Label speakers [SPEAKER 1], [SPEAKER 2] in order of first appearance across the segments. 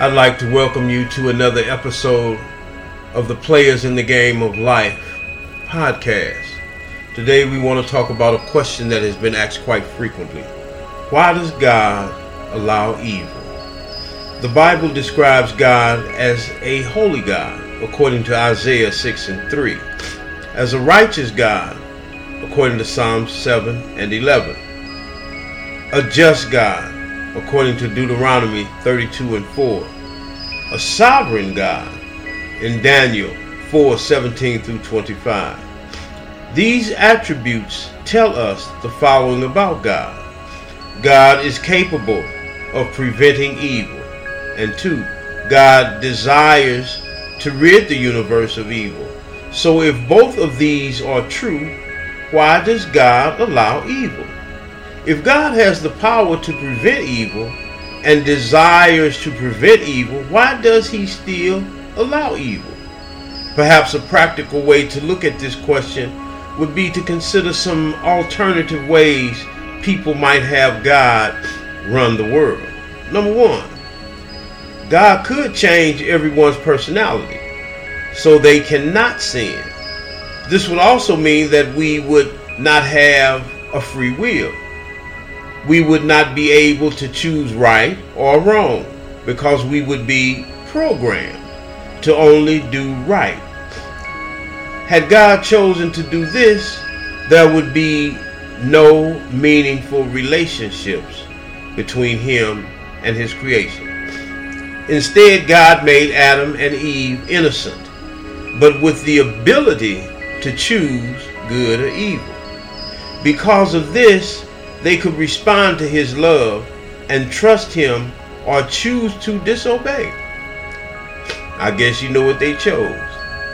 [SPEAKER 1] I'd like to welcome you to another episode of the Players in the Game of Life podcast. Today we want to talk about a question that has been asked quite frequently. Why does God allow evil? The Bible describes God as a holy God, according to Isaiah 6 and 3, as a righteous God, according to Psalms 7 and 11, a just God, according to Deuteronomy 32 and 4, a sovereign God in Daniel 4 17 through 25. These attributes tell us the following about God God is capable of preventing evil, and two, God desires to rid the universe of evil. So, if both of these are true, why does God allow evil? If God has the power to prevent evil and desires to prevent evil, why does he still allow evil? Perhaps a practical way to look at this question would be to consider some alternative ways people might have God run the world. Number one, God could change everyone's personality so they cannot sin. This would also mean that we would not have a free will we would not be able to choose right or wrong because we would be programmed to only do right. Had God chosen to do this, there would be no meaningful relationships between Him and His creation. Instead, God made Adam and Eve innocent, but with the ability to choose good or evil. Because of this, they could respond to his love and trust him or choose to disobey. I guess you know what they chose.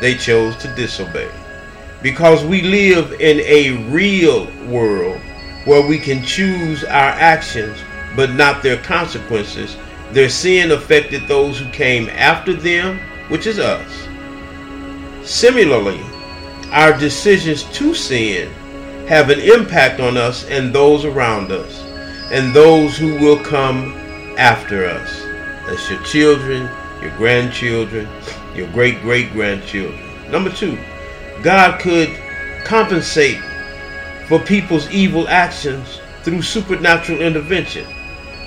[SPEAKER 1] They chose to disobey. Because we live in a real world where we can choose our actions but not their consequences, their sin affected those who came after them, which is us. Similarly, our decisions to sin have an impact on us and those around us and those who will come after us. That's your children, your grandchildren, your great great grandchildren. Number two, God could compensate for people's evil actions through supernatural intervention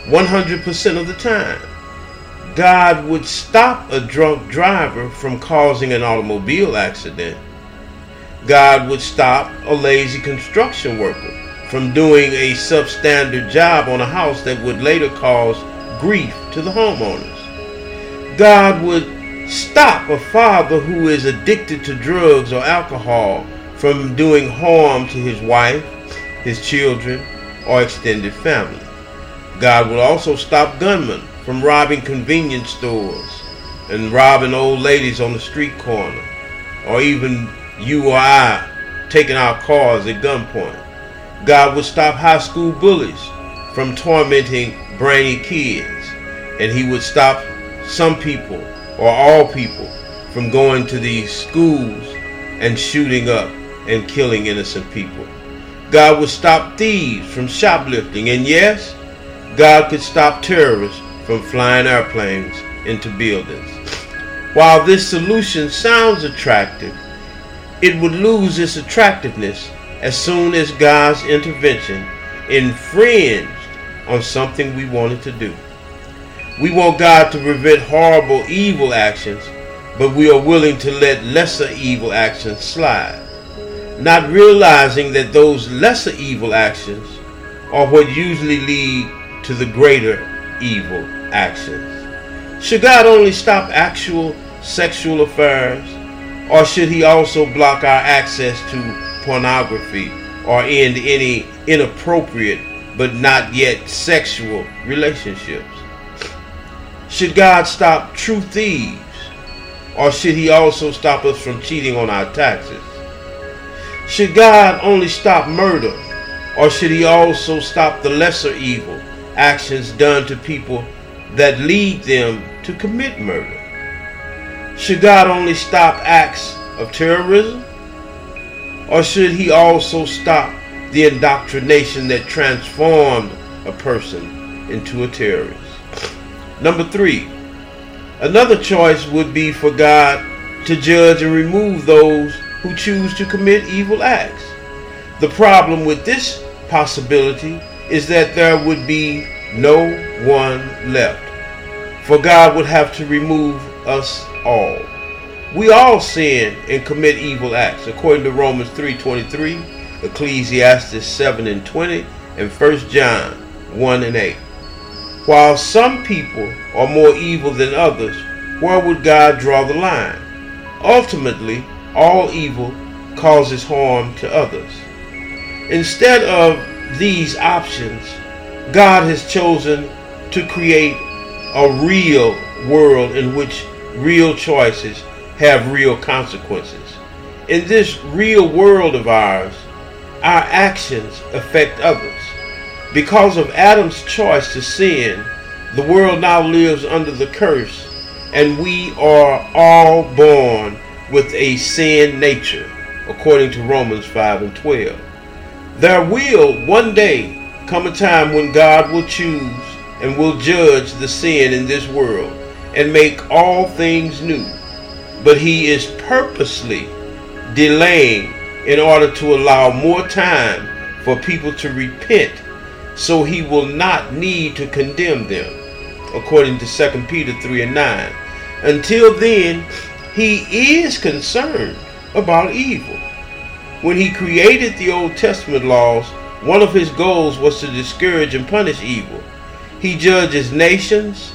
[SPEAKER 1] 100% of the time. God would stop a drunk driver from causing an automobile accident God would stop a lazy construction worker from doing a substandard job on a house that would later cause grief to the homeowners. God would stop a father who is addicted to drugs or alcohol from doing harm to his wife, his children, or extended family. God will also stop gunmen from robbing convenience stores and robbing old ladies on the street corner, or even you or I taking our cars at gunpoint. God would stop high school bullies from tormenting brainy kids, and He would stop some people or all people from going to these schools and shooting up and killing innocent people. God would stop thieves from shoplifting, and yes, God could stop terrorists from flying airplanes into buildings. While this solution sounds attractive, it would lose its attractiveness as soon as God's intervention infringed on something we wanted to do. We want God to prevent horrible evil actions, but we are willing to let lesser evil actions slide, not realizing that those lesser evil actions are what usually lead to the greater evil actions. Should God only stop actual sexual affairs or should he also block our access to pornography or end any inappropriate but not yet sexual relationships? Should God stop true thieves? Or should he also stop us from cheating on our taxes? Should God only stop murder? Or should he also stop the lesser evil actions done to people that lead them to commit murder? Should God only stop acts of terrorism? Or should he also stop the indoctrination that transformed a person into a terrorist? Number three, Another choice would be for God to judge and remove those who choose to commit evil acts. The problem with this possibility is that there would be no one left, for God would have to remove us all. We all sin and commit evil acts, according to Romans 3.23, Ecclesiastes 7 and 20, and 1 John 1 and 8. While some people are more evil than others, where would God draw the line? Ultimately, all evil causes harm to others. Instead of these options, God has chosen to create a real world in which real choices have real consequences. In this real world of ours, our actions affect others. Because of Adam's choice to sin, the world now lives under the curse, and we are all born with a sin nature, according to Romans 5 and 12. There will one day come a time when God will choose and will judge the sin in this world and make all things new. But He is purposely delaying in order to allow more time for people to repent so he will not need to condemn them, according to 2 Peter 3 and 9. Until then, he is concerned about evil. When he created the Old Testament laws, one of his goals was to discourage and punish evil. He judges nations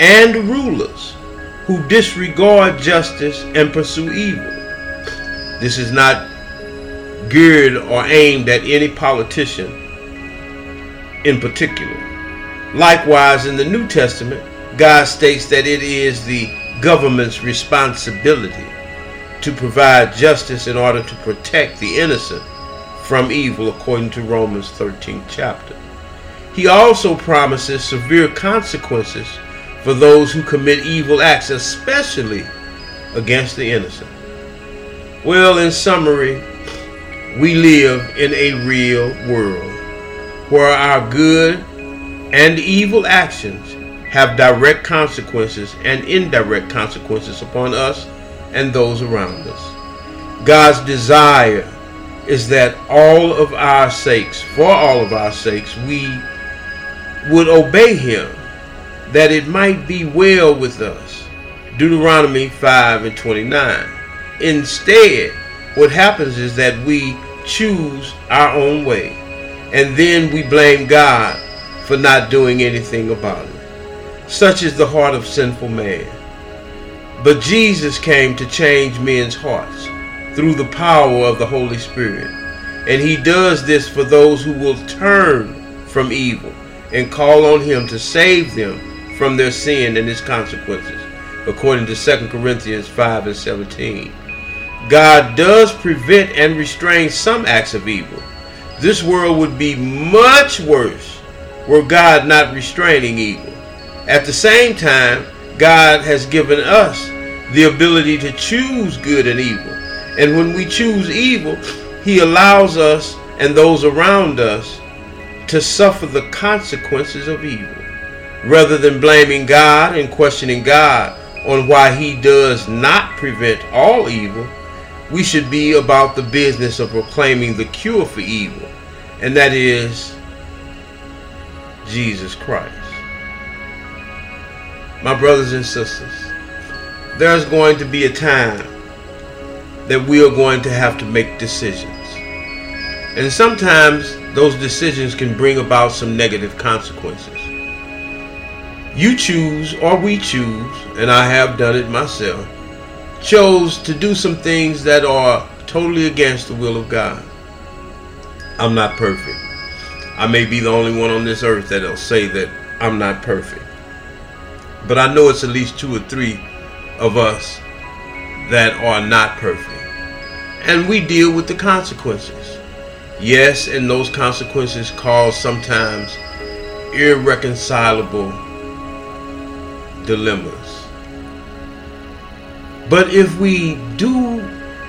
[SPEAKER 1] and rulers who disregard justice and pursue evil. This is not geared or aimed at any politician in particular. Likewise, in the New Testament, God states that it is the government's responsibility to provide justice in order to protect the innocent from evil, according to Romans 13 chapter. He also promises severe consequences for those who commit evil acts, especially against the innocent. Well, in summary, we live in a real world where our good and evil actions have direct consequences and indirect consequences upon us and those around us. God's desire is that all of our sakes, for all of our sakes, we would obey Him, that it might be well with us. Deuteronomy 5 and 29. Instead, what happens is that we choose our own way and then we blame God for not doing anything about it. Such is the heart of sinful man. But Jesus came to change men's hearts through the power of the Holy Spirit. And he does this for those who will turn from evil and call on him to save them from their sin and its consequences, according to 2 Corinthians 5 and 17. God does prevent and restrain some acts of evil, this world would be much worse were God not restraining evil. At the same time, God has given us the ability to choose good and evil. And when we choose evil, He allows us and those around us to suffer the consequences of evil. Rather than blaming God and questioning God on why He does not prevent all evil, we should be about the business of proclaiming the cure for evil and that is Jesus Christ. My brothers and sisters, there's going to be a time that we are going to have to make decisions. And sometimes those decisions can bring about some negative consequences. You choose, or we choose, and I have done it myself, chose to do some things that are totally against the will of God. I'm not perfect. I may be the only one on this earth that'll say that I'm not perfect. But I know it's at least two or three of us that are not perfect. And we deal with the consequences. Yes, and those consequences cause sometimes irreconcilable dilemmas. But if we do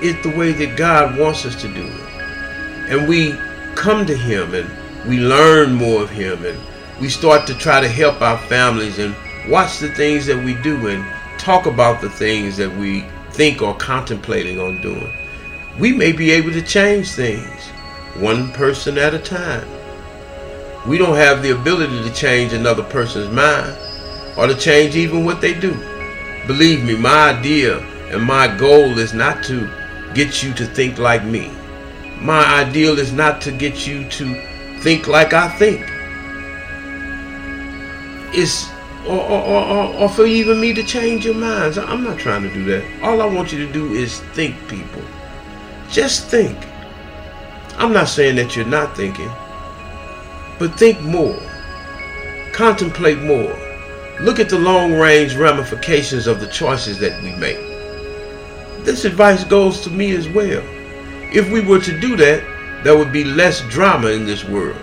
[SPEAKER 1] it the way that God wants us to do it, and we come to Him and we learn more of Him and we start to try to help our families and watch the things that we do and talk about the things that we think or contemplating on doing, we may be able to change things one person at a time. We don't have the ability to change another person's mind or to change even what they do. Believe me, my idea and my goal is not to get you to think like me. My ideal is not to get you to think like I think. It's or, or, or, or for even me to change your minds. I'm not trying to do that. All I want you to do is think, people. Just think. I'm not saying that you're not thinking, but think more. Contemplate more. Look at the long range ramifications of the choices that we make. This advice goes to me as well. If we were to do that, there would be less drama in this world.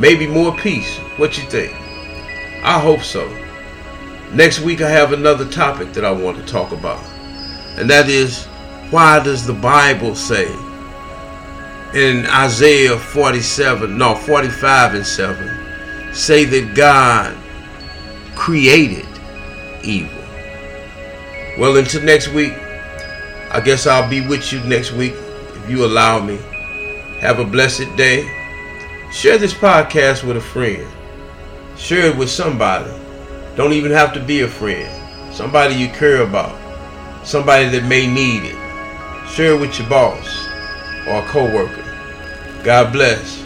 [SPEAKER 1] Maybe more peace. What you think? I hope so. Next week I have another topic that I want to talk about. And that is why does the Bible say in Isaiah 47, no, 45 and 7, say that God created evil? Well, until next week, I guess I'll be with you next week if you allow me. Have a blessed day. Share this podcast with a friend. Share it with somebody. Don't even have to be a friend. Somebody you care about. Somebody that may need it. Share it with your boss or a coworker. God bless.